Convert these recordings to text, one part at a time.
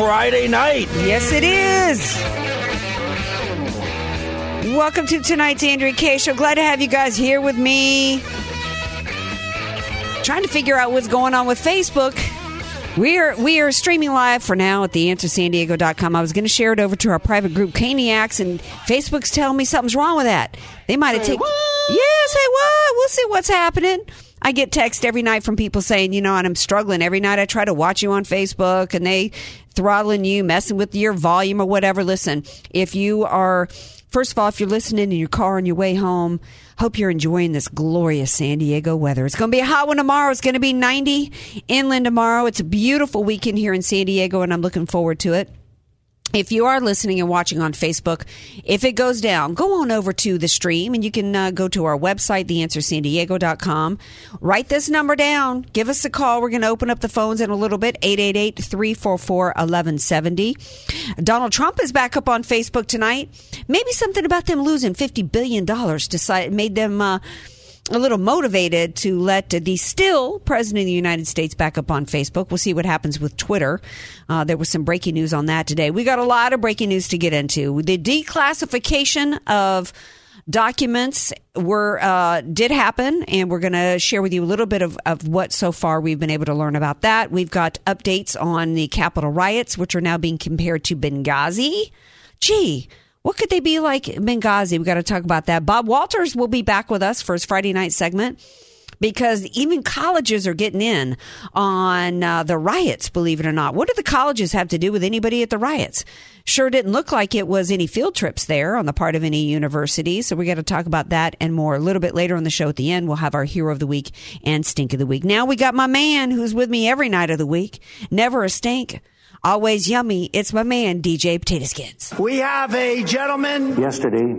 Friday night. Yes, it is. Welcome to tonight's Andrea Kaye Show. Glad to have you guys here with me. Trying to figure out what's going on with Facebook. We are we are streaming live for now at theanswersandiego.com. I was going to share it over to our private group Caniacs, and Facebook's telling me something's wrong with that. They might have taken. Yeah, say what? We'll see what's happening. I get text every night from people saying, you know, and I'm struggling. Every night I try to watch you on Facebook and they throttling you, messing with your volume or whatever. Listen, if you are, first of all, if you're listening in your car on your way home, hope you're enjoying this glorious San Diego weather. It's going to be a hot one tomorrow. It's going to be 90 inland tomorrow. It's a beautiful weekend here in San Diego and I'm looking forward to it if you are listening and watching on Facebook, if it goes down, go on over to the stream and you can uh, go to our website, theanswersandiego.com. Write this number down. Give us a call. We're going to open up the phones in a little bit 888 344 1170. Donald Trump is back up on Facebook tonight. Maybe something about them losing $50 billion decided, made them. Uh, a little motivated to let the still president of the United States back up on Facebook. We'll see what happens with Twitter. Uh, there was some breaking news on that today. We got a lot of breaking news to get into. The declassification of documents were uh, did happen, and we're going to share with you a little bit of, of what so far we've been able to learn about that. We've got updates on the Capitol riots, which are now being compared to Benghazi. Gee, what could they be like Benghazi? We got to talk about that. Bob Walters will be back with us for his Friday night segment because even colleges are getting in on uh, the riots, believe it or not. What do the colleges have to do with anybody at the riots? Sure didn't look like it was any field trips there on the part of any university. So we got to talk about that and more a little bit later on the show at the end. We'll have our hero of the week and stink of the week. Now we got my man who's with me every night of the week. Never a stink. Always yummy. It's my man, DJ Potato Skins. We have a gentleman. Yesterday,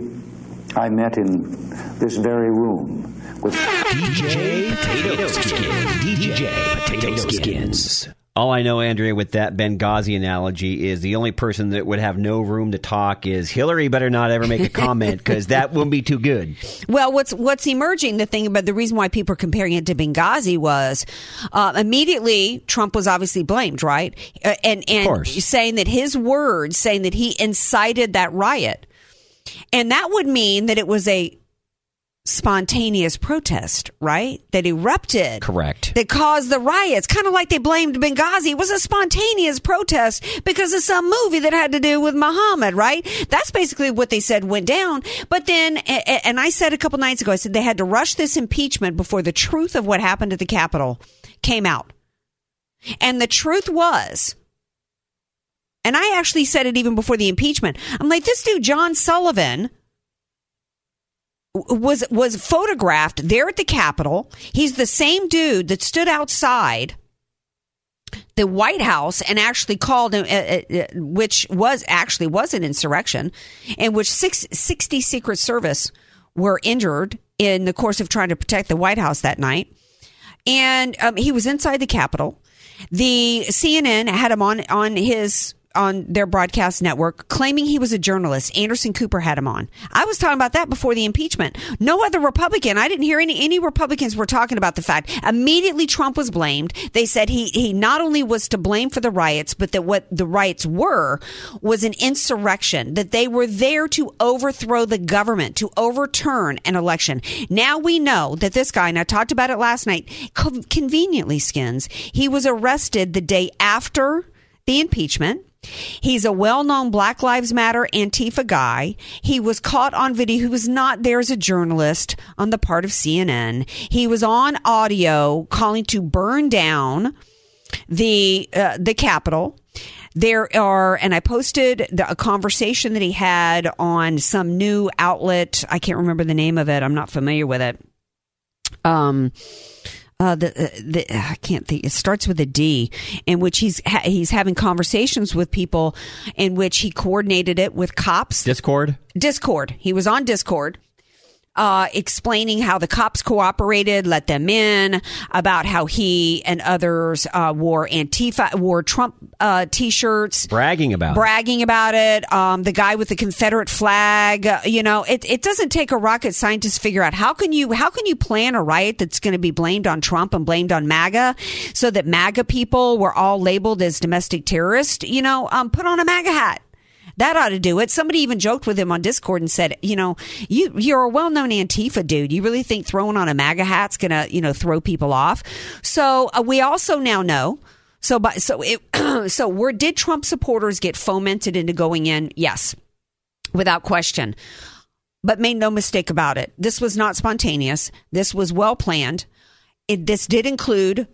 I met in this very room with DJ Potato Skins. DJ Potato Skins. All I know, Andrea, with that Benghazi analogy is the only person that would have no room to talk is Hillary. Better not ever make a comment because that wouldn't be too good. Well, what's what's emerging? The thing about the reason why people are comparing it to Benghazi was uh, immediately Trump was obviously blamed, right? Uh, and and saying that his words, saying that he incited that riot, and that would mean that it was a spontaneous protest, right? That erupted. Correct. That caused the riots. Kind of like they blamed Benghazi. It was a spontaneous protest because of some movie that had to do with Muhammad, right? That's basically what they said went down. But then, and I said a couple nights ago, I said they had to rush this impeachment before the truth of what happened at the Capitol came out. And the truth was, and I actually said it even before the impeachment. I'm like, this dude, John Sullivan, was was photographed there at the Capitol. He's the same dude that stood outside the White House and actually called him, uh, uh, which was actually was an insurrection, in which six, 60 Secret Service were injured in the course of trying to protect the White House that night. And um, he was inside the Capitol. The CNN had him on on his on their broadcast network claiming he was a journalist. Anderson Cooper had him on. I was talking about that before the impeachment. No other Republican. I didn't hear any any Republicans were talking about the fact. Immediately Trump was blamed. They said he he not only was to blame for the riots, but that what the riots were was an insurrection. That they were there to overthrow the government, to overturn an election. Now we know that this guy, and I talked about it last night, conveniently skins. He was arrested the day after the impeachment. He's a well-known Black Lives Matter Antifa guy. He was caught on video. He was not there as a journalist on the part of CNN. He was on audio calling to burn down the uh, the Capitol. There are, and I posted the, a conversation that he had on some new outlet. I can't remember the name of it. I'm not familiar with it. Um, uh, the, uh, the I can't think. It starts with a D, in which he's ha- he's having conversations with people, in which he coordinated it with cops. Discord. Discord. He was on Discord. Uh, explaining how the cops cooperated, let them in, about how he and others uh, wore Antifa, wore Trump uh, t-shirts, Bragging about it. bragging about it. Um, the guy with the Confederate flag. uh, You know, it, it doesn't take a rocket scientist to figure out how can you how can you plan a riot that's going to be blamed on Trump and blamed on MAGA, so that MAGA people were all labeled as domestic terrorists. You know, um, put on a MAGA hat. That ought to do it. Somebody even joked with him on Discord and said, you know, you, you're a well-known Antifa dude. You really think throwing on a MAGA hat's gonna, you know, throw people off? So uh, we also now know. So, so it, so where did Trump supporters get fomented into going in? Yes, without question. But made no mistake about it. This was not spontaneous. This was well planned. It, this did include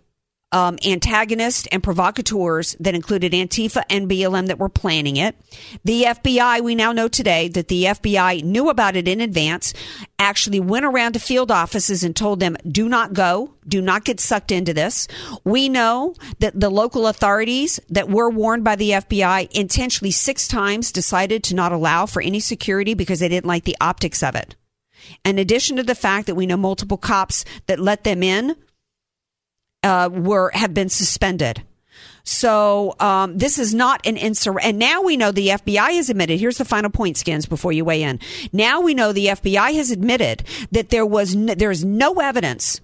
um, antagonists and provocateurs that included Antifa and BLM that were planning it. The FBI, we now know today that the FBI knew about it in advance, actually went around to field offices and told them, do not go, do not get sucked into this. We know that the local authorities that were warned by the FBI intentionally six times decided to not allow for any security because they didn't like the optics of it. In addition to the fact that we know multiple cops that let them in uh, were have been suspended. So um, this is not an insur. And now we know the FBI has admitted. Here's the final point, skins, before you weigh in. Now we know the FBI has admitted that there was no, there's no evidence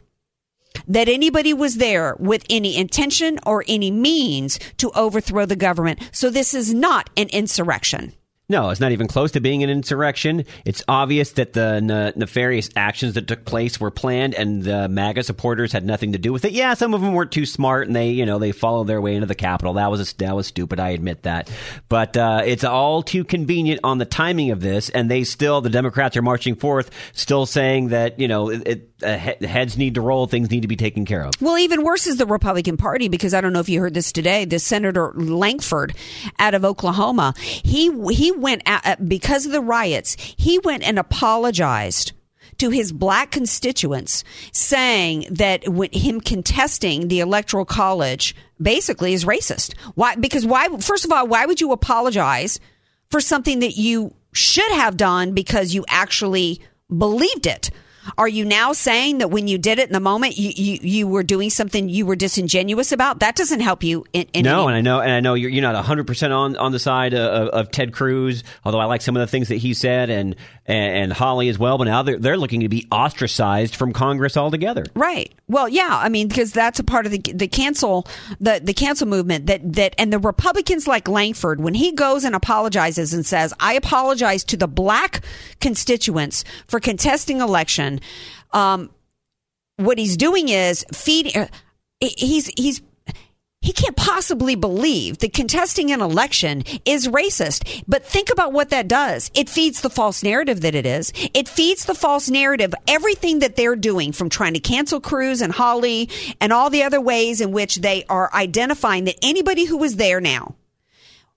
that anybody was there with any intention or any means to overthrow the government. So this is not an insurrection. No, it's not even close to being an insurrection. It's obvious that the ne- nefarious actions that took place were planned, and the MAGA supporters had nothing to do with it. Yeah, some of them weren't too smart, and they, you know, they followed their way into the Capitol. That was a, that was stupid. I admit that, but uh, it's all too convenient on the timing of this, and they still, the Democrats are marching forth, still saying that you know, it, it, uh, he- heads need to roll, things need to be taken care of. Well, even worse is the Republican Party because I don't know if you heard this today. The Senator Lankford out of Oklahoma, he he went out, because of the riots. He went and apologized to his black constituents, saying that him contesting the electoral college basically is racist. Why? Because why? First of all, why would you apologize for something that you should have done because you actually believed it? Are you now saying that when you did it in the moment, you, you, you were doing something you were disingenuous about? That doesn't help you. In, in no, any- and I know, and I know you're, you're not 100 percent on on the side of, of Ted Cruz. Although I like some of the things that he said, and and, and Hawley as well. But now they're they're looking to be ostracized from Congress altogether. Right. Well, yeah. I mean, because that's a part of the the cancel the the cancel movement that that and the Republicans like Lankford when he goes and apologizes and says, "I apologize to the black constituents for contesting election." Um, what he's doing is feeding. uh, He's he's he can't possibly believe that contesting an election is racist. But think about what that does. It feeds the false narrative that it is. It feeds the false narrative. Everything that they're doing from trying to cancel Cruz and Hawley and all the other ways in which they are identifying that anybody who was there now,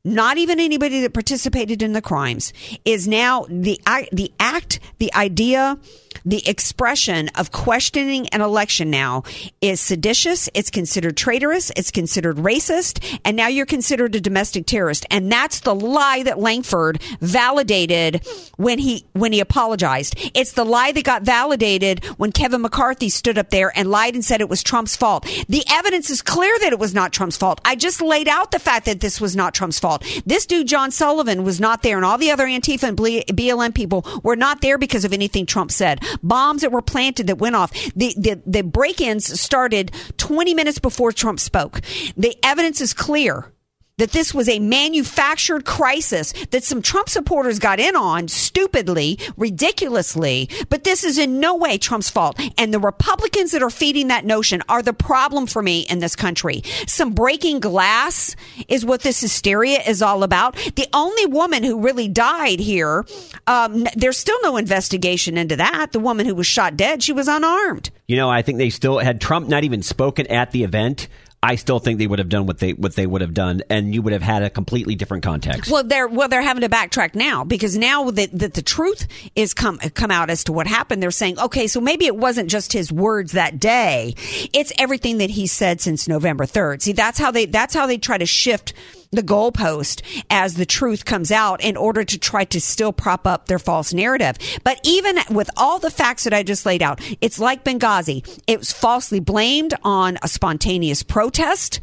not even anybody that participated in the crimes, is now the the act, the idea, the expression of questioning an election now is seditious. It's considered traitorous. It's considered racist, and now you're considered a domestic terrorist. And that's the lie that Lankford validated when he when he apologized. It's the lie that got validated when Kevin McCarthy stood up there and lied and said it was Trump's fault. The evidence is clear that it was not Trump's fault. I just laid out the fact that this was not Trump's fault. This dude, John Sullivan, was not there, and all the other Antifa and BLM people were not there because of anything Trump said. Bombs that were planted that went off. The, the, the break ins started 20 minutes before Trump spoke. The evidence is clear that this was a manufactured crisis that some Trump supporters got in on stupidly, ridiculously, but this is in no way Trump's fault. And the Republicans that are feeding that notion are the problem for me in this country. Some breaking glass is what this hysteria is all about. The only woman who really died here, um, there's still no investigation into that. The woman who was shot dead, she was unarmed. You know, I think they still had Trump not even spoken at the event. I still think they would have done what they what they would have done, and you would have had a completely different context. Well, they're well, they're having to backtrack now because now that, that the truth is come come out as to what happened, they're saying, okay, so maybe it wasn't just his words that day; it's everything that he said since November third. See, that's how they that's how they try to shift the goalpost as the truth comes out in order to try to still prop up their false narrative. But even with all the facts that I just laid out, it's like Benghazi. It was falsely blamed on a spontaneous protest.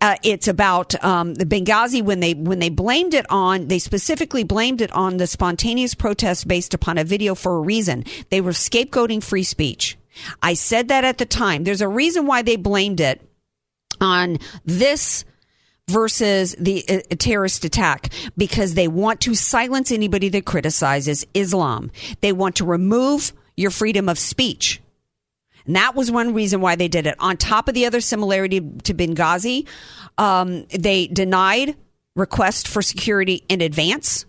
Uh, it's about um, the Benghazi when they when they blamed it on they specifically blamed it on the spontaneous protest based upon a video for a reason. They were scapegoating free speech. I said that at the time. There's a reason why they blamed it on this versus the uh, terrorist attack because they want to silence anybody that criticizes Islam. They want to remove your freedom of speech. And that was one reason why they did it. On top of the other similarity to Benghazi, um, they denied request for security in advance.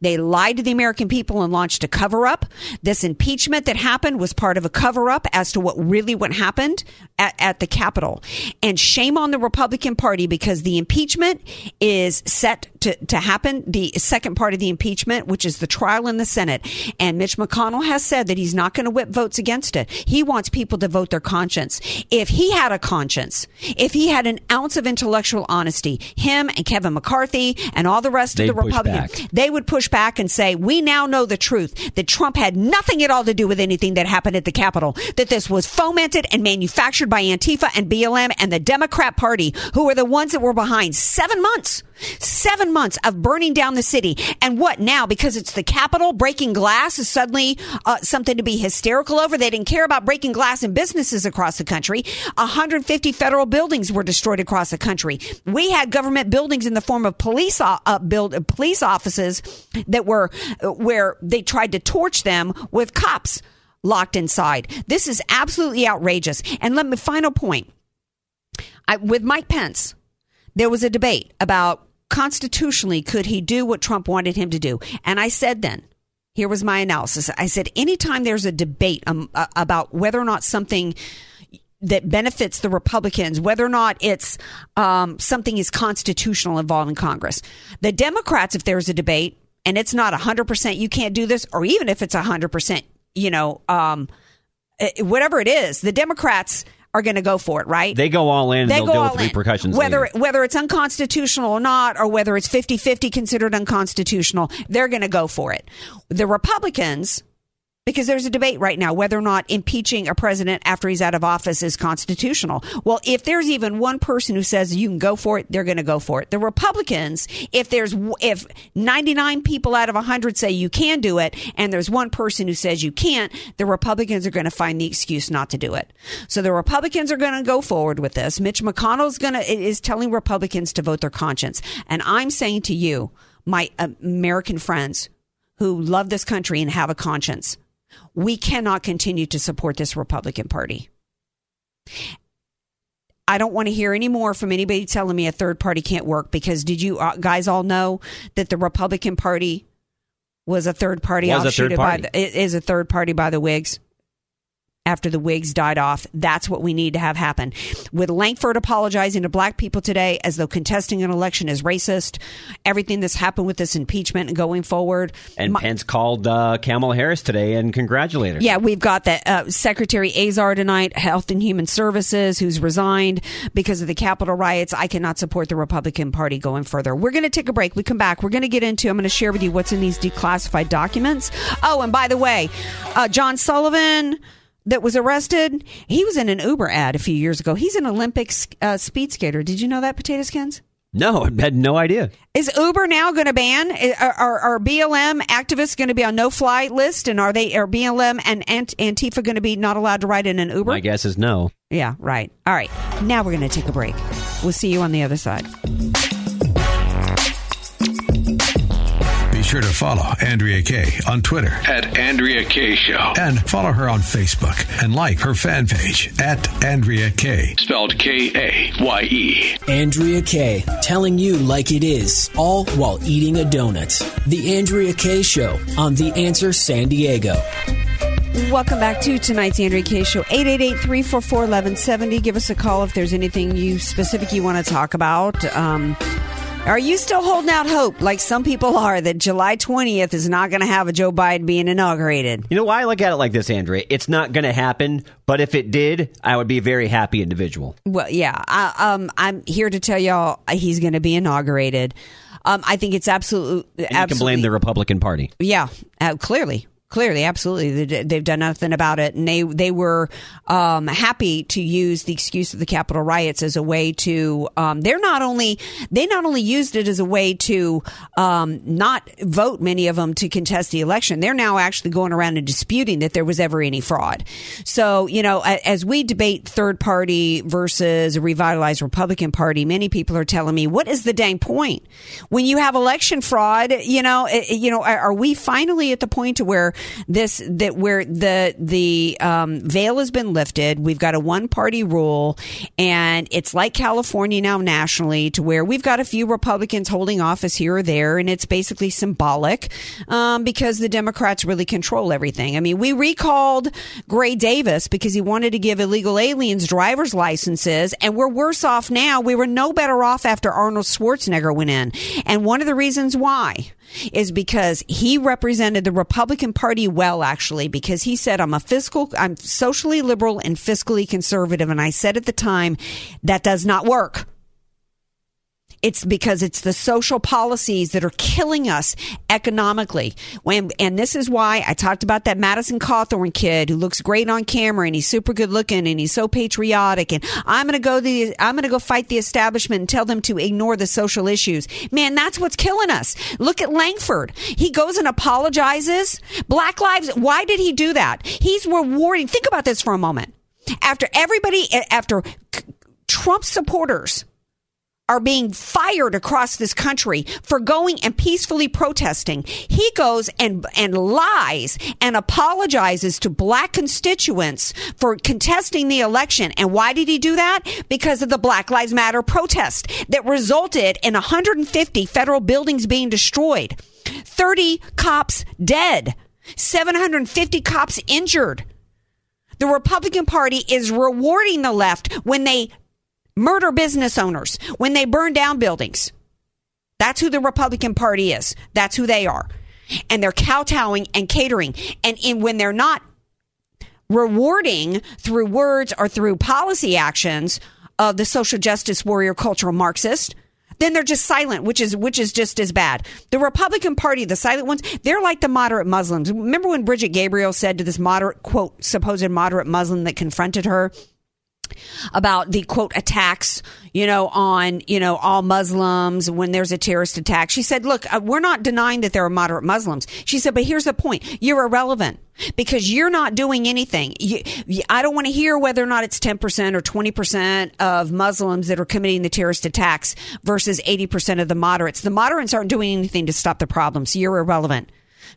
They lied to the American people and launched a cover up. This impeachment that happened was part of a cover up as to what really what happened at, at, the Capitol. And shame on the Republican Party because the impeachment is set to, to happen. The second part of the impeachment, which is the trial in the Senate. And Mitch McConnell has said that he's not going to whip votes against it. He wants people to vote their conscience. If he had a conscience, if he had an ounce of intellectual honesty, him and Kevin McCarthy and all the rest They'd of the Republicans, they would push back and say, we now know the truth that Trump had nothing at all to do with anything that happened at the Capitol, that this was fomented and manufactured by Antifa and BLM and the Democrat Party, who were the ones that were behind seven months, seven months of burning down the city. And what now? Because it's the Capitol, breaking glass is suddenly uh, something to be hysterical over. They didn't care about breaking glass in businesses across the country. 150 federal buildings were destroyed across the country. We had government buildings in the form of police uh, build police offices that were uh, where they tried to torch them with cops locked inside. This is absolutely outrageous. And let me final point. I, with Mike Pence, there was a debate about constitutionally could he do what Trump wanted him to do. And I said then, here was my analysis. I said anytime there's a debate um, uh, about whether or not something that benefits the Republicans, whether or not it's um, something is constitutional involving Congress. The Democrats, if there's a debate and it's not 100% you can't do this, or even if it's 100%, you know, um, eh, whatever it is, the Democrats are going to go for it, right? They go all in They they'll go all with in. repercussions. Whether later. whether it's unconstitutional or not, or whether it's 50-50 considered unconstitutional, they're going to go for it. The Republicans, because there's a debate right now whether or not impeaching a president after he's out of office is constitutional. Well, if there's even one person who says you can go for it, they're going to go for it. The Republicans, if there's if 99 people out of 100 say you can do it and there's one person who says you can't, the Republicans are going to find the excuse not to do it. So the Republicans are going to go forward with this. Mitch McConnell's going to is telling Republicans to vote their conscience. And I'm saying to you, my American friends who love this country and have a conscience, we cannot continue to support this Republican Party. I don't want to hear any more from anybody telling me a third party can't work because did you uh, guys all know that the Republican Party was a third party Was a offshoot third by party. the, it is a third party by the Whigs after the Whigs died off. That's what we need to have happen. With Lankford apologizing to black people today as though contesting an election is racist, everything that's happened with this impeachment and going forward. and my- Pence called uh, Kamala Harris today and congratulated her. yeah, we've got the uh, Secretary Azar tonight, Health and Human Services, who's resigned because of the Capitol riots. I cannot support the Republican Party going further. We're going to take a break. We come back. We're going to get into. I'm going to share with you what's in these declassified documents. Oh, and by the way, uh, John Sullivan. That was arrested. He was in an Uber ad a few years ago. He's an Olympic uh, speed skater. Did you know that, Potato Skins? No, I had no idea. Is Uber now going to ban? Are, are, BLM activists going to be on no fly list? And are they are BLM and Ant- Antifa going to be not allowed to ride in an Uber? My guess is no. Yeah, right. All right. Now we're going to take a break. We'll see you on the other side. Sure to follow Andrea Kaye on Twitter At Andrea Kaye Show. and follow her on Facebook and like her fan page at Andrea Kaye. Spelled K A Y E. Andrea Kaye, telling you like it is, all while eating a donut. The Andrea Kaye Show on The Answer San Diego. Welcome back to tonight's Andrea Kaye Show. 888-344-1170. Give us a call if there's anything you specific you want to talk about. Um, are you still holding out hope, like some people are, that July 20th is not going to have a Joe Biden being inaugurated? You know why I look at it like this, Andrea? It's not going to happen, but if it did, I would be a very happy individual. Well, yeah. I, um, I'm here to tell y'all he's going to be inaugurated. Um, I think it's absolute, And you can blame the Republican Party. Yeah, uh, clearly. Clearly, absolutely, They- they've done nothing about it, and they they were um, happy to use the excuse of the Capitol riots as a way to. Um, they're not only they not only used it as a way to um, not vote many of them to contest the election. They're now actually going around and disputing that there was ever any fraud. So you know, as we debate third party versus a revitalized Republican Party, many people are telling me, "What is the dang point when you have election fraud?" You know, eh, eh, you know, are we finally at the point to where this that where the the um, veil has been lifted? We've got a one party rule, and it's like California now nationally, to where we've got a few Republicans holding office here or there, and it's basically symbolic um, because the Democrats really control everything. I mean, we recalled Gray Davis because he wanted to give illegal aliens driver's licenses, and we're worse off now. We were no better off after Arnold Schwarzenegger went in, and one of the reasons why is because he represented the Republican Party well, actually, because he said, I'm a fiscal, I'm socially liberal and fiscally conservative. And I said at the time, that does not work. It's because it's the social policies that are killing us economically. When, and this is why I talked about that Madison Cawthorn kid who looks great on camera and he's super good looking and he's so patriotic. And I'm going to go the, I'm going to go fight the establishment and tell them to ignore the social issues. Man, that's what's killing us. Look at Lankford. He goes and apologizes. Black lives. Why did he do that? He's rewarding. Think about this for a moment. After everybody, after Trump supporters are being fired across this country for going and peacefully protesting. He goes and and lies and apologizes to black constituents for contesting the election. And why did he do that? Because of the Black Lives Matter protest that resulted in 150 federal buildings being destroyed, 30 cops dead, 750 cops injured. The Republican Party is rewarding the left when they murder business owners, when they burn down buildings. That's who the Republican Party is. That's who they are. And they're kowtowing and catering. And in, when they're not rewarding through words or through policy actions of the social justice warrior cultural Marxist, then they're just silent, which is which is just as bad. The Republican Party, the silent ones, they're like the moderate Muslims. Remember when Brigitte Gabriel said to this moderate quote supposed moderate Muslim that confronted her about the quote attacks, you know, on, you know, all Muslims when there's a terrorist attack. She said, look, uh, we're not denying that there are moderate Muslims. She said, but here's the point. You're irrelevant because you're not doing anything. You, I don't want to hear whether or not it's 10% or 20% of Muslims that are committing the terrorist attacks versus 80% of the moderates. The moderates aren't doing anything to stop the problem. So you're irrelevant.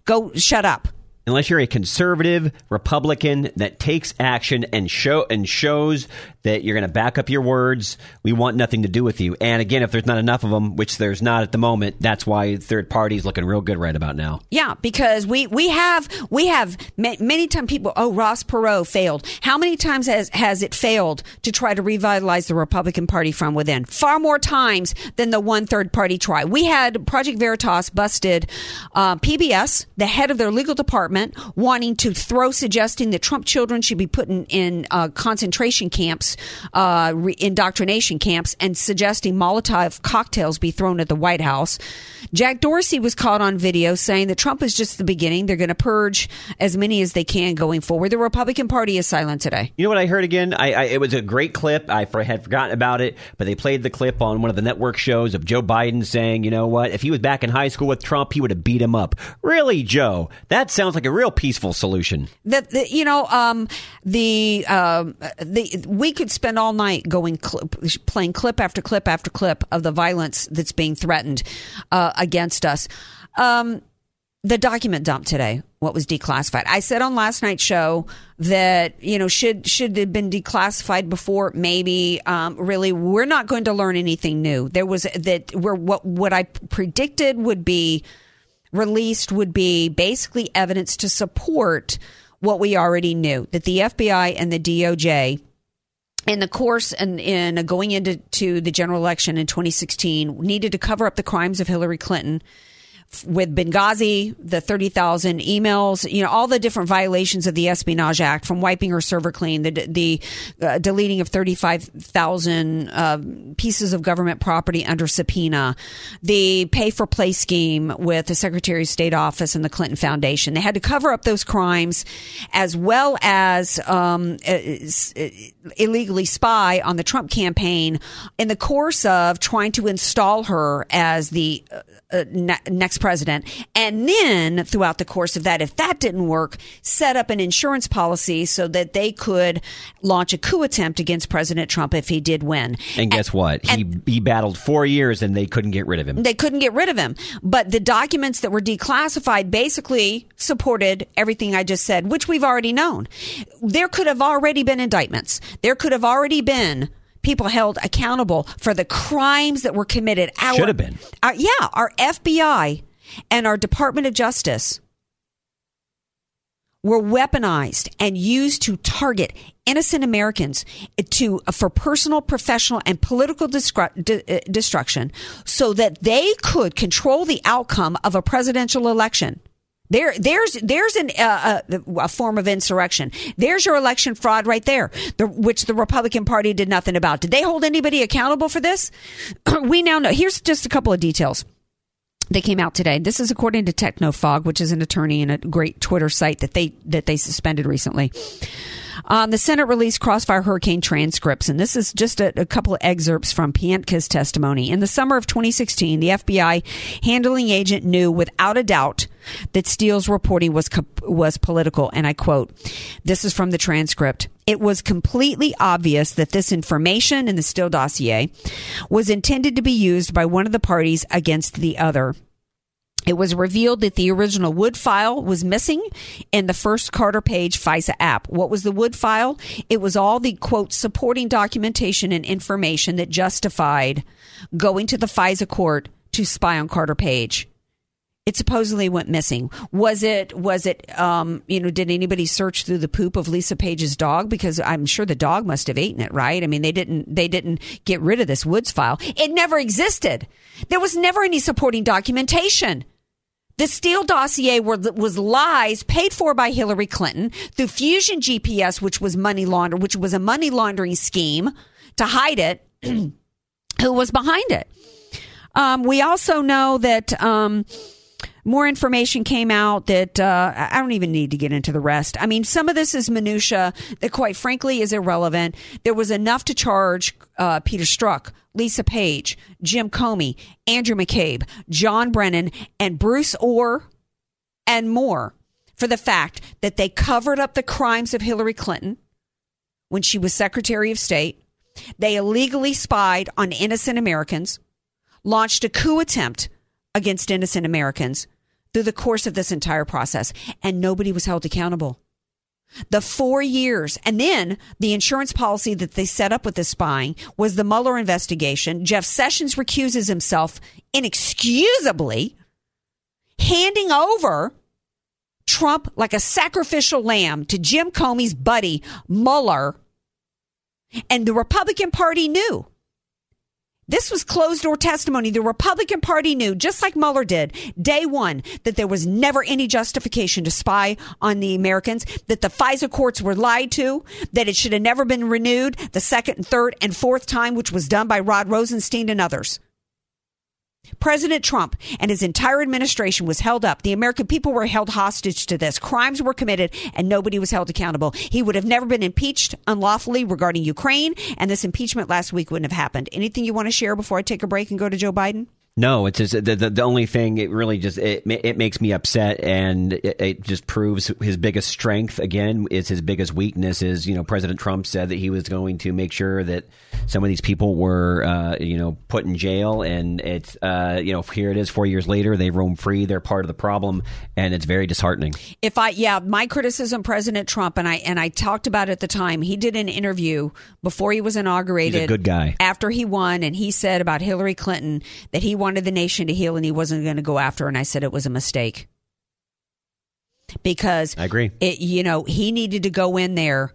Go shut up unless you're a conservative Republican that takes action and show and shows that you're going to back up your words, we want nothing to do with you. And again, if there's not enough of them, which there's not at the moment, that's why third party is looking real good right about now. Yeah, because we we have we have many times people. Oh, Ross Perot failed. How many times has has it failed to try to revitalize the Republican Party from within? Far more times than the one third party try. We had Project Veritas busted uh, PBS, the head of their legal department, wanting to throw suggesting that Trump children should be put in, in uh, concentration camps uh, re- indoctrination camps, and suggesting Molotov cocktails be thrown at the White House. Jack Dorsey was caught on video saying that Trump is just the beginning. They're going to purge as many as they can going forward. The Republican Party is silent today. You know what I heard again? I, I it was a great clip. I for, had forgotten about it, but they played the clip on one of the network shows of Joe Biden saying, "You know what? If he was back in high school with Trump, he would have beat him up." Really, Joe? That sounds like a real peaceful solution. That you know, um, the um, the we could spend all night going playing clip after clip after clip of the violence that's being threatened uh, against us. Um, the document dump today, what was declassified. I said on last night's show that you know should should have been declassified before. Maybe um, really, we're not going to learn anything new. There was that where what what I predicted would be released would be basically evidence to support what we already knew that the FBI and the DOJ in the course and in going into to the general election in 2016 needed to cover up the crimes of Hillary Clinton with Benghazi, the 30,000 emails, you know, all the different violations of the Espionage Act from wiping her server clean, the, the uh, deleting of 35,000 uh, pieces of government property under subpoena, the pay for play scheme with the Secretary of State office and the Clinton Foundation. They had to cover up those crimes as well as um, illegally spy on the Trump campaign in the course of trying to install her as the uh, ne- next president. And then throughout the course of that, if that didn't work, set up an insurance policy so that they could launch a coup attempt against President Trump if he did win. And guess what? He he battled four years and they couldn't get rid of him. They couldn't get rid of him. But the documents that were declassified basically supported everything I just said, which we've already known. There could have already been indictments. There could have already been people held accountable for the crimes that were committed. Our, Should have been. Our, yeah, our FBI and our Department of Justice were weaponized and used to target innocent Americans to for personal, professional, and political destru- de- uh, destruction, so that they could control the outcome of a presidential election. There, there's, there's an, uh, a, a, form of insurrection. There's your election fraud right there, the, which the Republican Party did nothing about. Did they hold anybody accountable for this? we now know. Here's just a couple of details. They came out today. This is according to Technofog, which is an attorney and a great Twitter site that they that they suspended recently. Um, the Senate released Crossfire Hurricane transcripts, and this is just a, a, couple of excerpts from Pientka's testimony. In the summer of 2016, the FBI handling agent knew without a doubt that Steele's reporting was was political, and I quote: "This is from the transcript." It was completely obvious that this information in the Steele dossier was intended to be used by one of the parties against the other. It was revealed that the original Wood file was missing in the first Carter Page FISA app. What was the Wood file? It was all the quote supporting documentation and information that justified going to the FISA court to spy on Carter Page. It supposedly went missing. Was it? Was it? Um, you know, did anybody search through the poop of Lisa Page's dog? Because I'm sure the dog must have eaten it, right? I mean, they didn't. They didn't get rid of this Woods file. It never existed. There was never any supporting documentation. The Steele dossier were, was lies paid for by Hillary Clinton through Fusion GPS, which was money launder, which was a money laundering scheme to hide it. Who was behind it? Um, we also know that. Um, more information came out that uh, I don't even need to get into the rest. I mean, some of this is minutia that, quite frankly, is irrelevant. There was enough to charge uh, Peter Strzok, Lisa Page, Jim Comey, Andrew McCabe, John Brennan, and Bruce Ohr, and more for the fact that they covered up the crimes of Hillary Clinton when she was Secretary of State. They illegally spied on innocent Americans, launched a coup attempt against innocent Americans through the course of this entire process, and nobody was held accountable. The four years, and then the insurance policy that they set up with the spying was the Mueller investigation. Jeff Sessions recuses himself inexcusably, handing over Trump like a sacrificial lamb to Jim Comey's buddy, Mueller. And the Republican Party knew This was closed door testimony. The Republican Party knew, just like Mueller did, day one, that there was never any justification to spy on the Americans, that the FISA courts were lied to, that it should have never been renewed the second third and fourth time, which was done by Rod Rosenstein and others. President Trump and his entire administration was held up. The American people were held hostage to this. Crimes were committed and nobody was held accountable. He would have never been impeached unlawfully regarding Ukraine, and this impeachment last week wouldn't have happened. Anything you want to share before I take a break and go to Joe Biden? No, it's just the, the the only thing. It really just it it makes me upset, and it, it, just proves his biggest strength. Again, is his biggest weakness. Is you know President Trump said that he was going to make sure that some of these people were uh, you know put in jail, and it's uh, you know here it is four years later they roam free. They're part of the problem, and it's very disheartening. If I yeah, my criticism, President Trump, and I and I talked about it at the time. He did an interview before he was inaugurated. He's a good guy. After he won, and he said about Hillary Clinton that he wanted the nation to heal and he wasn't going to go after. And I said it was a mistake because I agree. It, you know, he needed to go in there.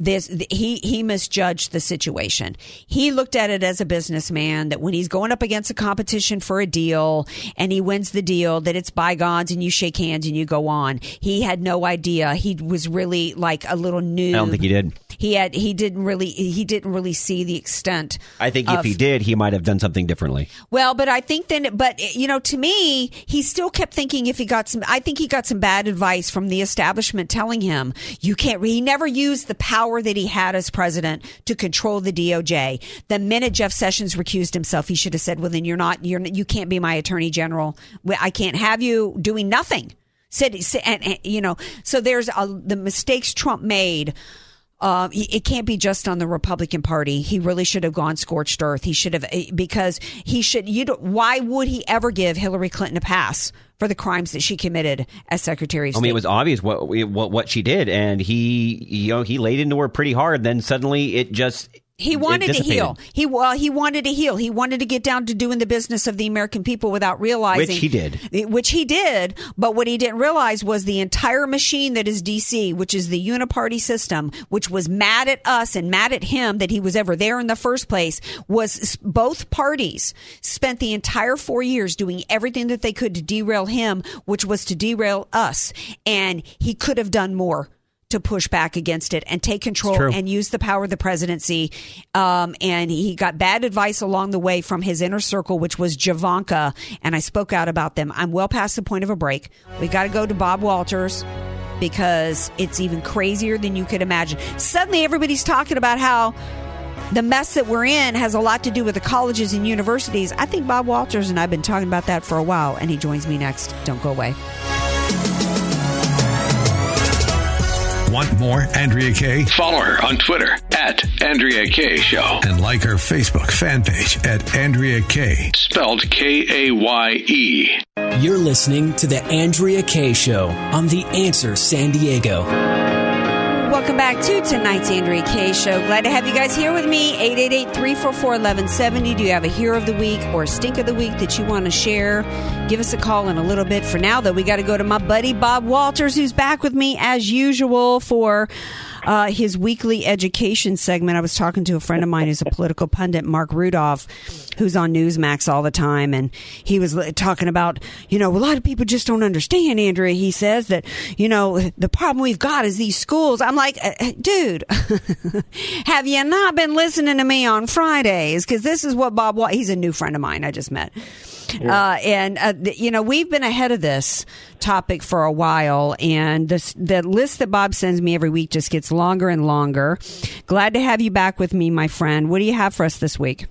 This he he misjudged the situation. He looked at it as a businessman that when he's going up against a competition for a deal and he wins the deal, that it's bygones and you shake hands and you go on. He had no idea. He was really like a little new. I don't think he did. He had he didn't really he didn't really see the extent. I think of, if he did, he might have done something differently. Well, but I think then, but you know, to me, he still kept thinking if he got some. I think he got some bad advice from the establishment telling him you can't. He never used the power that he had as president to control the DOJ. The minute Jeff Sessions recused himself, he should have said, "Well, then you're not. You're you can't be my attorney general. I can't have you doing nothing." Said, and, and you know, so there's a, the mistakes Trump made uh, it can't be just on the Republican Party. He really should have gone scorched earth. He should have eh, because he should. You why would he ever give Hillary Clinton a pass for the crimes that she committed as Secretary of State? I mean, it was obvious what what what she did, and he you know he laid into her pretty hard. Then suddenly it just he wanted to heal. He well, he wanted to heal. He wanted to get down to doing the business of the American people without realizing which he did. Which he did, but what he didn't realize was the entire machine that is DC, which is the uniparty system, which was mad at us and mad at him that he was ever there in the first place, was both parties spent the entire 4 years doing everything that they could to derail him, which was to derail us, and he could have done more to push back against it and take control and use the power of the presidency. Um, and he got bad advice along the way from his inner circle, which was Javanka. And I spoke out about them. I'm well past the point of a break. We got to go to Bob Walters because it's even crazier than you could imagine. Suddenly, everybody's talking about how the mess that we're in has a lot to do with the colleges and universities. I think Bob Walters and I've been talking about that for a while, and he joins me next. Don't go away. Want more Andrea Kaye? Follow her on Twitter at Andrea Kaye Show. And like her Facebook fan page at Andrea Kaye. Spelled K A Y E. You're listening to The Andrea Kaye Show on The Answer San Diego. Welcome back to tonight's Andrea Kaye Show. Glad to have you guys here with me. 888-344-1170. Do you have a hero of the week or a stink of the week that you want to share? Give us a call in a little bit. For now, though, we got to go to my buddy Bob Walters, who's back with me as usual for uh, his weekly education segment. I was talking to a friend of mine who's a political pundit, Mark Rudolph, who's on Newsmax all the time, and he was talking about, you know, a lot of people just don't understand, Andrea. He says that, you know, the problem we've got is these schools. I'm like, uh, uh, dude, have you not been listening to me on Fridays? Because this is what Bob, he's a new friend of mine I just met. Yeah. Uh, and uh, you know we've been ahead of this topic for a while, and the the list that Bob sends me every week just gets longer and longer. Glad to have you back with me, my friend. What do you have for us this week?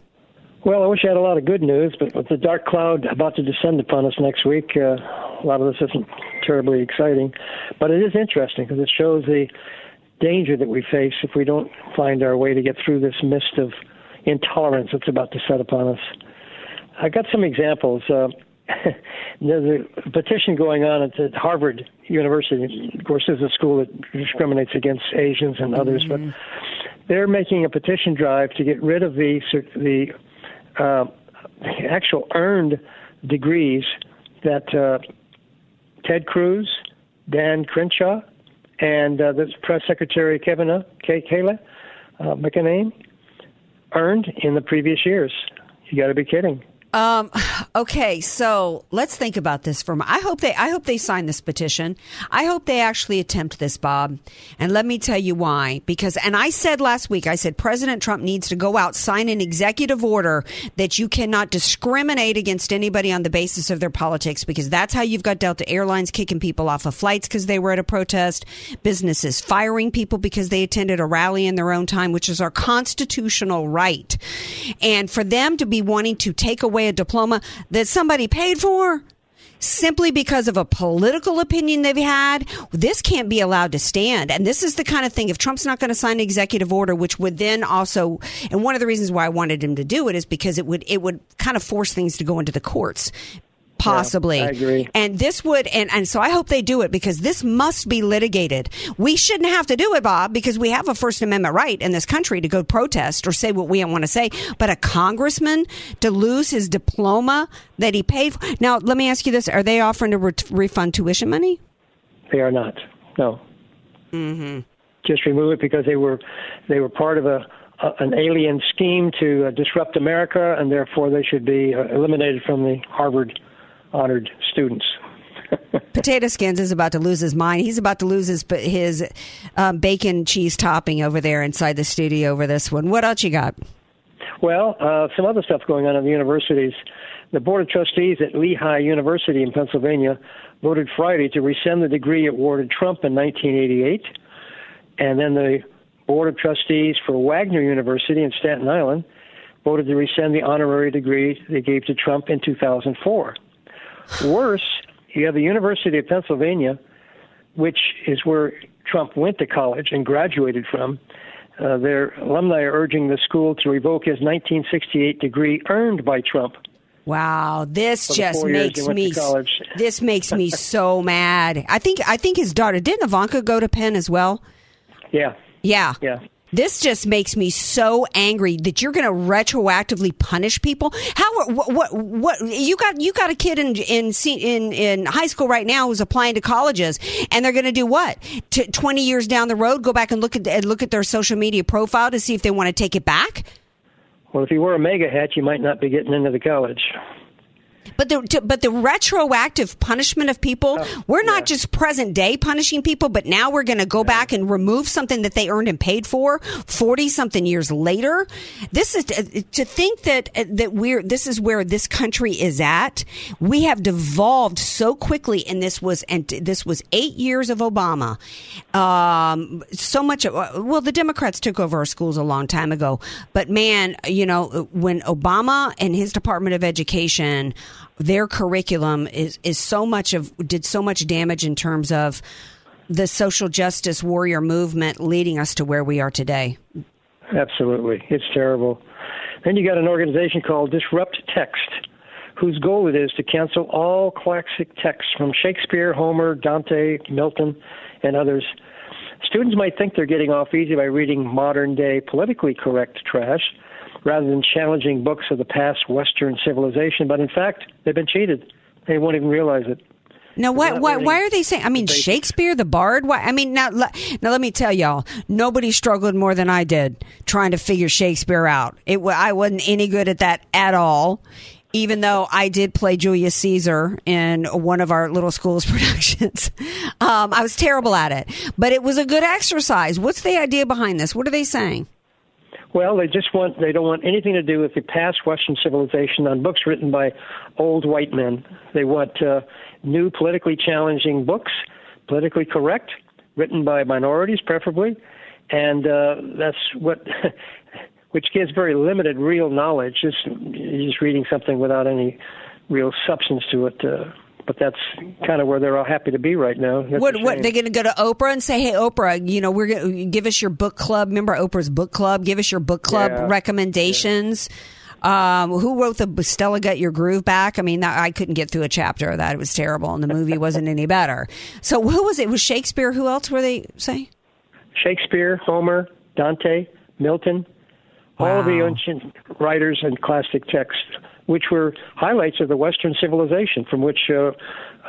Well, I wish I had a lot of good news, but with the dark cloud about to descend upon us next week, uh, a lot of this isn't terribly exciting. But it is interesting because it shows the danger that we face if we don't find our way to get through this mist of intolerance that's about to set upon us. I got some examples. Uh, there's a petition going on at Harvard University. Of course, this is a school that discriminates against Asians and others, mm-hmm. but they're making a petition drive to get rid of the the uh, actual earned degrees that uh, Ted Cruz, Dan Crenshaw, and uh, the press secretary Kevin uh, K- Kayleigh uh, McEnany earned in the previous years. You got to be kidding. Um, okay, so let's think about this for a. I hope they I hope they sign this petition. I hope they actually attempt this, Bob. And let me tell you why. Because and I said last week, I said President Trump needs to go out, sign an executive order that you cannot discriminate against anybody on the basis of their politics, because that's how you've got Delta Airlines kicking people off of flights because they were at a protest, businesses firing people because they attended a rally in their own time, which is our constitutional right. And for them to be wanting to take away a diploma that somebody paid for simply because of a political opinion they've had, this can't be allowed to stand. And this is the kind of thing, if Trump's not going to sign an executive order, which would then also, and one of the reasons why I wanted him to do it is because it would, it would kind of force things to go into the courts possibly. Yeah, I agree. And this would, and, and so I hope they do it because this must be litigated. We shouldn't have to do it, Bob, because we have a First Amendment right in this country to go protest or say what we want to say. But a congressman to lose his diploma that he paid for. Now, let me ask you this. Are they offering to re- refund tuition money? They are not. No. Mm-hmm. Just remove it because they were they were part of a, an alien scheme to uh, disrupt America, and therefore they should be uh, eliminated from the Harvard honored students. Potato Skins is about to lose his mind. He's about to lose his his um, bacon cheese topping over there inside the studio over this one. What else you got? Well, uh, some other stuff going on in the universities. The Board of Trustees at Lehigh University in Pennsylvania voted Friday to rescind the degree awarded Trump in 1988. And then the Board of Trustees for Wagner University in Staten Island voted to rescind the honorary degree they gave to Trump in 2004. Worse, you have the University of Pennsylvania, which is where Trump went to college and graduated from. Uh, their alumni are urging the school to revoke his 1968 degree earned by Trump. Wow, this just makes me this makes me so mad. I think I think his daughter didn't Ivanka go to Penn as well. Yeah. Yeah. Yeah. This just makes me so angry that you're going to retroactively punish people. How what, what what you got you got a kid in in in in high school right now who's applying to colleges and they're going to do what? T- 20 years down the road go back and look at look at their social media profile to see if they want to take it back? Well, if you wore a MAGA hat, you might not be getting into the college. But the to, but the retroactive punishment of people, oh, we're not just present day punishing people, but now we're going to go back and remove something that they earned and paid for 40 something years later. This is to, to think that uh, that we're this is where this country is at. We have devolved so quickly and this was and this was 8 years of Obama. Um so much uh, well the Democrats took over our schools a long time ago, but man, you know, when Obama and his Department of Education their curriculum is is so much of did so much damage in terms of the social justice warrior movement leading us to where we are today. Absolutely. It's terrible. Then you got an organization called Disrupt Text, whose goal it is to cancel all classic texts from Shakespeare, Homer, Dante, Milton, and others. Students might think they're getting off easy by reading modern day politically correct trash rather than challenging books of the past Western civilization, but in fact, they've been cheated. They won't even realize it. Now, why, not why, why are they saying? I mean, Shakespeare, the Bard. Why? I mean, now, now let me tell y'all. Nobody struggled more than I did trying to figure Shakespeare out. It, I wasn't any good at that at all. Even though I did play Julius Caesar in one of our little school's productions, um, I was terrible at it. But it was a good exercise. What's the idea behind this? What are they saying? Well, they just want they don't want anything to do with the past Western civilization on books written by old white men. They want uh, new politically challenging books, politically correct, written by minorities preferably, and uh, that's what which gives very limited real knowledge. Just just reading something without any real substance to it. Uh, but that's kind of where they're all happy to be right now. That's What? What? They're going to go to Oprah and say, "Hey, Oprah, you know, we're going to give us your book club. Remember Oprah's book club? Give us your book club Yeah. recommendations." Um, who wrote the Stella Got Your Groove Back? I mean, that, I couldn't get through a chapter of that. It was terrible, and the movie wasn't any better. So, who was it? Was Shakespeare? Who else were they saying? Shakespeare, Homer, Dante, Milton, all of the ancient writers and classic texts, which were highlights of the Western civilization from which uh, uh,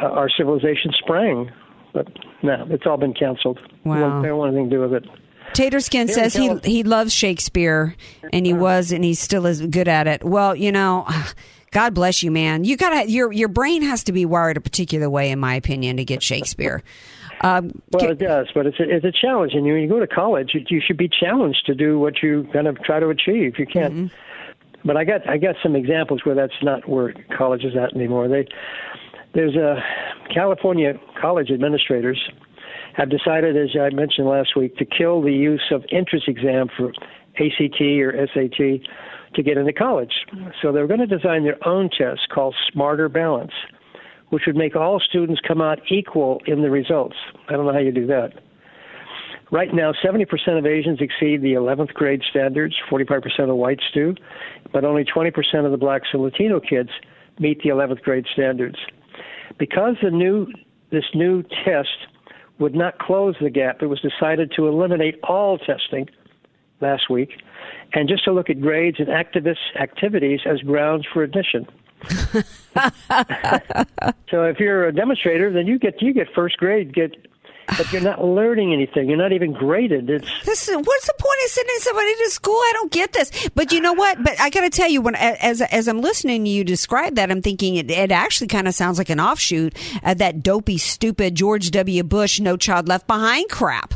our civilization sprang. But no, it's all been canceled. Wow. don't- They don't want anything to do with it. Taterskin Here says he he loves Shakespeare and he was and he still is good at it. Well, you know, God bless you, man. You gotta your your brain has to be wired a particular way, in my opinion, to get Shakespeare. Um, Well, it does, but it's a, it's a challenge. And when you go to college, you, you should be challenged to do what you kind of try to achieve. You can't. Mm-hmm. But I got I got some examples where that's not where college is at anymore. They there's a California college administrators have decided, as I mentioned last week, to kill the use of entrance exam for ACT or SAT to get into college. So they're going to design their own test called Smarter Balance, which would make all students come out equal in the results. I don't know how you do that. Right now, 70% of Asians exceed the 11th grade standards, 45% of whites do, but only 20% of the blacks and Latino kids meet the 11th grade standards. Because the new this new test would not close the gap, it was decided to eliminate all testing last week and just to look at grades and activist activities as grounds for admission. so if you're a demonstrator, then you get you get first grade, get but you're not learning anything. You're not even graded. It's This is, what's the point of sending somebody to school? I don't get this. But you know what? But I got to tell you, when as as I'm listening to you describe that, I'm thinking it, it actually kind of sounds like an offshoot of that dopey, stupid George W. Bush "No Child Left Behind" crap.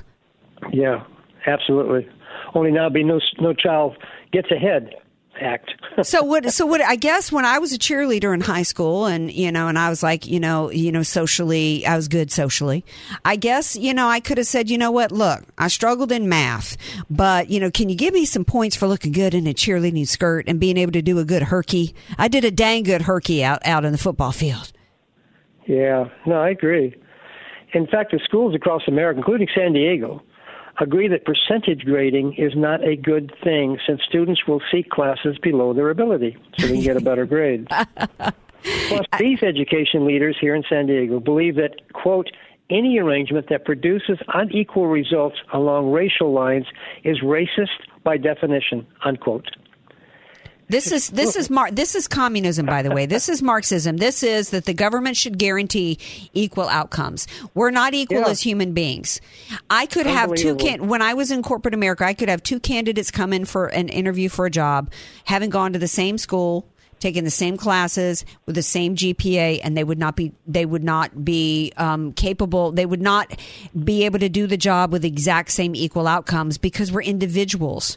yeah, absolutely. Only now be no no child gets ahead act. so what so what I guess when I was a cheerleader in high school and you know and I was like, you know, you know socially I was good socially. I guess, you know, I could have said, you know what, look, I struggled in math, but you know, can you give me some points for looking good in a cheerleading skirt and being able to do a good herky? I did a dang good herky out out in the football field. Yeah, no, I agree. In fact, the schools across America, including San Diego, agree that percentage grading is not a good thing since students will seek classes below their ability so they can get a better grade. Plus, these education leaders here in San Diego believe that, quote, any arrangement that produces unequal results along racial lines is racist by definition, unquote. This is this is Mar- this is communism, by the way. This is Marxism. This is that the government should guarantee equal outcomes. We're not equal Yeah. as human beings. I could have two can when I was in corporate America, I could have two candidates come in for an interview for a job, having gone to the same school, taken the same classes with the same GPA, and they would not be they would not be um, capable. They would not be able to do the job with exact same equal outcomes because we're individuals.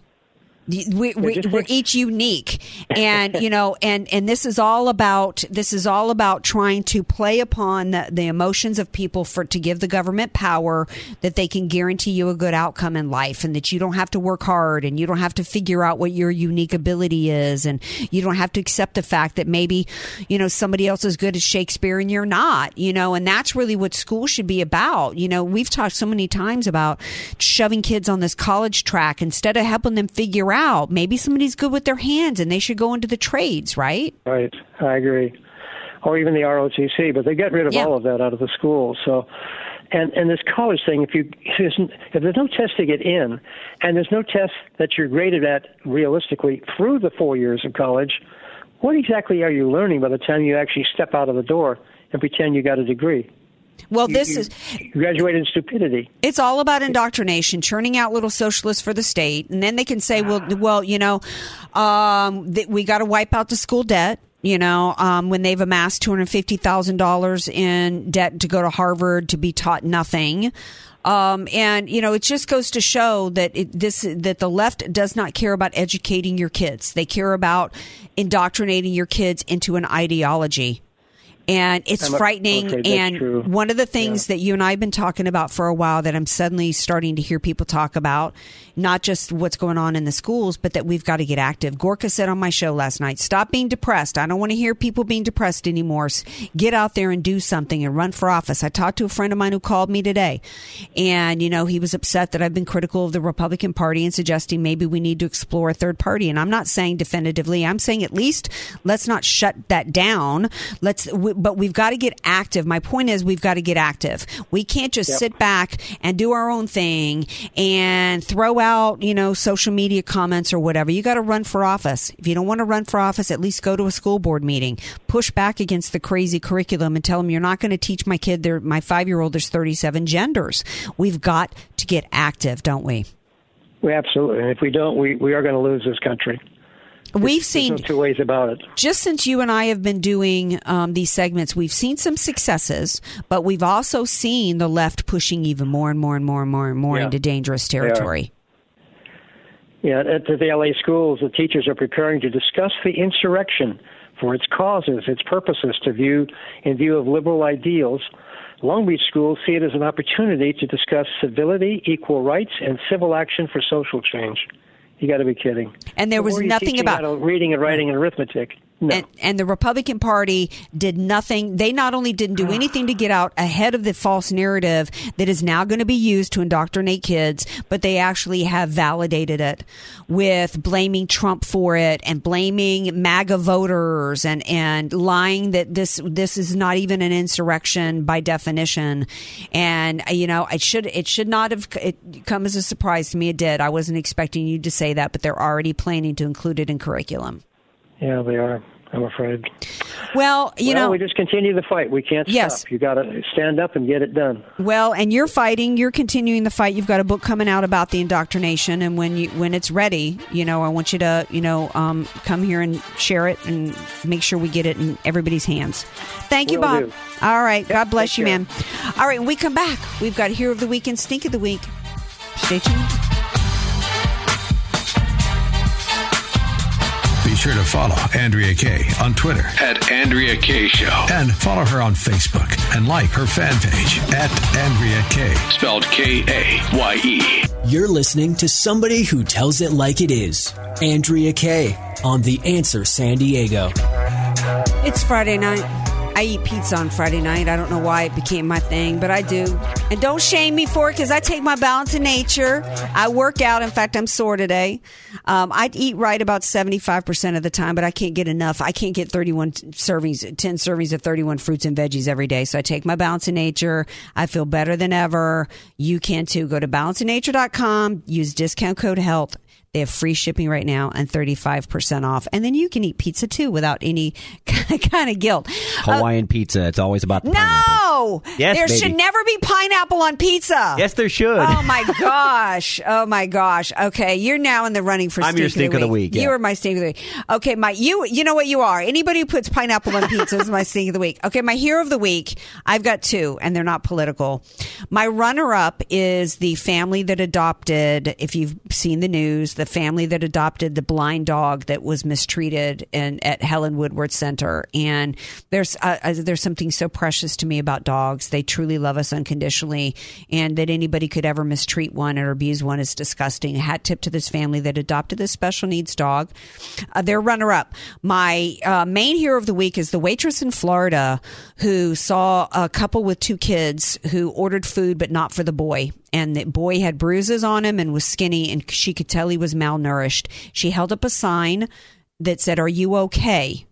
We, we, just we're each unique. And you know and and this is all about this is all about trying to play upon the, the emotions of people for to give the government power that they can guarantee you a good outcome in life and that you don't have to work hard and you don't have to figure out what your unique ability is. And you don't have to accept the fact that maybe you know somebody else is good at Shakespeare and you're not you know and that's really what school should be about. You know we've talked so many times about shoving kids on this college track instead of helping them figure out maybe somebody's good with their hands and they should go into the trades right Right, I agree. Or even the ROTC, but they get rid of Yeah. all of that out of the schools. So, and and this college thing, if you if there's no test to get in, and there's no test that you're graded at realistically through the four years of college, what exactly are you learning by the time you actually step out of the door and pretend you got a degree? Well You- this you is graduated stupidity. It's all about indoctrination, churning out little socialists for the state, and then they can say, "Well, well, you know, um, th- we got to wipe out the school debt." You know, um, when they've amassed two hundred fifty thousand dollars in debt to go to Harvard to be taught nothing, um, and you know, it just goes to show that it, this that the left does not care about educating your kids; they care about indoctrinating your kids into an ideology and it's I'm a- frightening. okay, and true. one of the things that you and I have been talking about for a while that I'm suddenly starting to hear people talk about, not just what's going on in the schools, but that we've got to get active. Gorka said on my show last night, "Stop being depressed. I don't want to hear people being depressed anymore. Get out there and do something and run for office." I talked to a friend of mine who called me today, and you know he was upset that I've been critical of the Republican Party and suggesting maybe we need to explore a third party. And I'm not saying definitively. I'm saying at least let's not shut that down. Let's, but we've got to get active. My point is we've got to get active. We can't just Yep. sit back and do our own thing and throw out, you know, social media comments or whatever. You got to run for office. If you don't want to run for office, at least go to a school board meeting. Push back against the crazy curriculum and tell them you're not going to teach my kid their my 5-year-old there's 37 genders. We've got to get active, don't we? We absolutely. And if we don't, we, we are going to lose this country. We've seen no two ways about it. just since you and I have been doing um, these segments, we've seen some successes, but we've also seen the left pushing even more and more and more and more and more Yeah. into dangerous territory. Yeah, at the LA schools, the teachers are preparing to discuss the insurrection for its causes, its purposes, to view in view of liberal ideals. Long Beach schools see it as an opportunity to discuss civility, equal rights, and civil action for social change. You got to be kidding. And there was nothing about- reading and writing and arithmetic. No. And, and the Republican Party did nothing. They not only didn't do anything to get out ahead of the false narrative that is now going to be used to indoctrinate kids, but they actually have validated it with blaming Trump for it and blaming MAGA voters and, and lying that this this is not even an insurrection by definition. And uh, you know, it should it should not have it come as a surprise to me. It did. I wasn't expecting you to say that, but they're already planning to include it in curriculum. Yeah, they are. I'm afraid. Well, you well, know, we just continue the fight. We can't Yes. stop. You got to stand up and get it done. Well, and you're fighting. You're continuing the fight. You've got a book coming out about the indoctrination, and when you when it's ready, you know, I want you to, you know, um, come here and share it and make sure we get it in everybody's hands. Thank you, Will Bob. do. All right. God bless take you, care. man. All right. When we come back, we've got Hero of the Week and Stink of the Week. Stay tuned. Be sure to follow Andrea Kaye on Twitter At Andrea Kaye Show. and follow her on Facebook and like her fan page at Andrea Kaye. Spelled K A Y E. You're listening to somebody who tells it like it is. Andrea Kaye on The Answer San Diego. It's Friday night. I eat pizza on Friday night. I don't know why it became my thing, but I do. And don't shame me for it because I take my balance in nature. I work out. In fact, I'm sore today. Um, I eat right about 75% of the time, but I can't get enough. I can't get 31 servings, 10 servings of 31 fruits and veggies every day. So I take my balance in nature. I feel better than ever. You can too. Go to balanceinnature.com, use discount code HEALTH. They have free shipping right now and 35% off. And then you can eat pizza too without any kind of guilt. Uh, Hawaiian pizza. It's always about the pineapple. No! Yes, there baby. should never be pineapple on pizza. Yes, there should. Oh my gosh! Oh my gosh! Okay, you're now in the running for. I'm your stink of the week, yeah. You are my stink of the week. Okay, my you you know what you are. Anybody who puts pineapple on pizza is my stink of the week. Okay, my hero of the week. I've got two, and they're not political. My runner up is the family that adopted. If you've seen the news, the family that adopted the blind dog that was mistreated in at Helen Woodward Center, and there's uh, uh, there's something so precious to me about dogs. They truly love us unconditionally, and that anybody could ever mistreat one or abuse one is disgusting. Hat tip to this family that adopted this special needs dog. Uh, their runner up. My uh, main hero of the week is the waitress in Florida who saw a couple with two kids who ordered food but not for the boy. And the boy had bruises on him and was skinny, and she could tell he was malnourished. She held up a sign that said, Are you okay?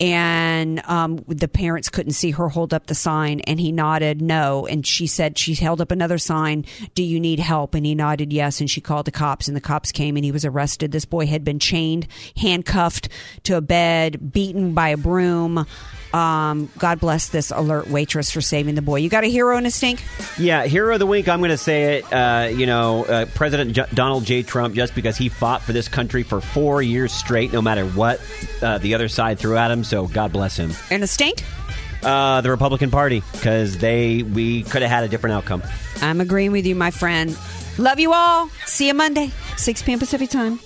And um, the parents couldn't see her hold up the sign and he nodded no. And she said she held up another sign do you need help? And he nodded yes. And she called the cops and the cops came and he was arrested. This boy had been chained handcuffed to a bed beaten by a broom um, god bless this alert waitress for saving the boy you got a hero in a stink Yeah, hero of the week. I'm going to say it. Uh, you know, uh, President J- Donald J. Trump, just because he fought for this country for four years straight, no matter what uh, the other side threw at him. So God bless him. and a stink Uh, the Republican Party, because they we could have had a different outcome. i'm agreeing with you my friend love you all see you monday 6 p.m pacific time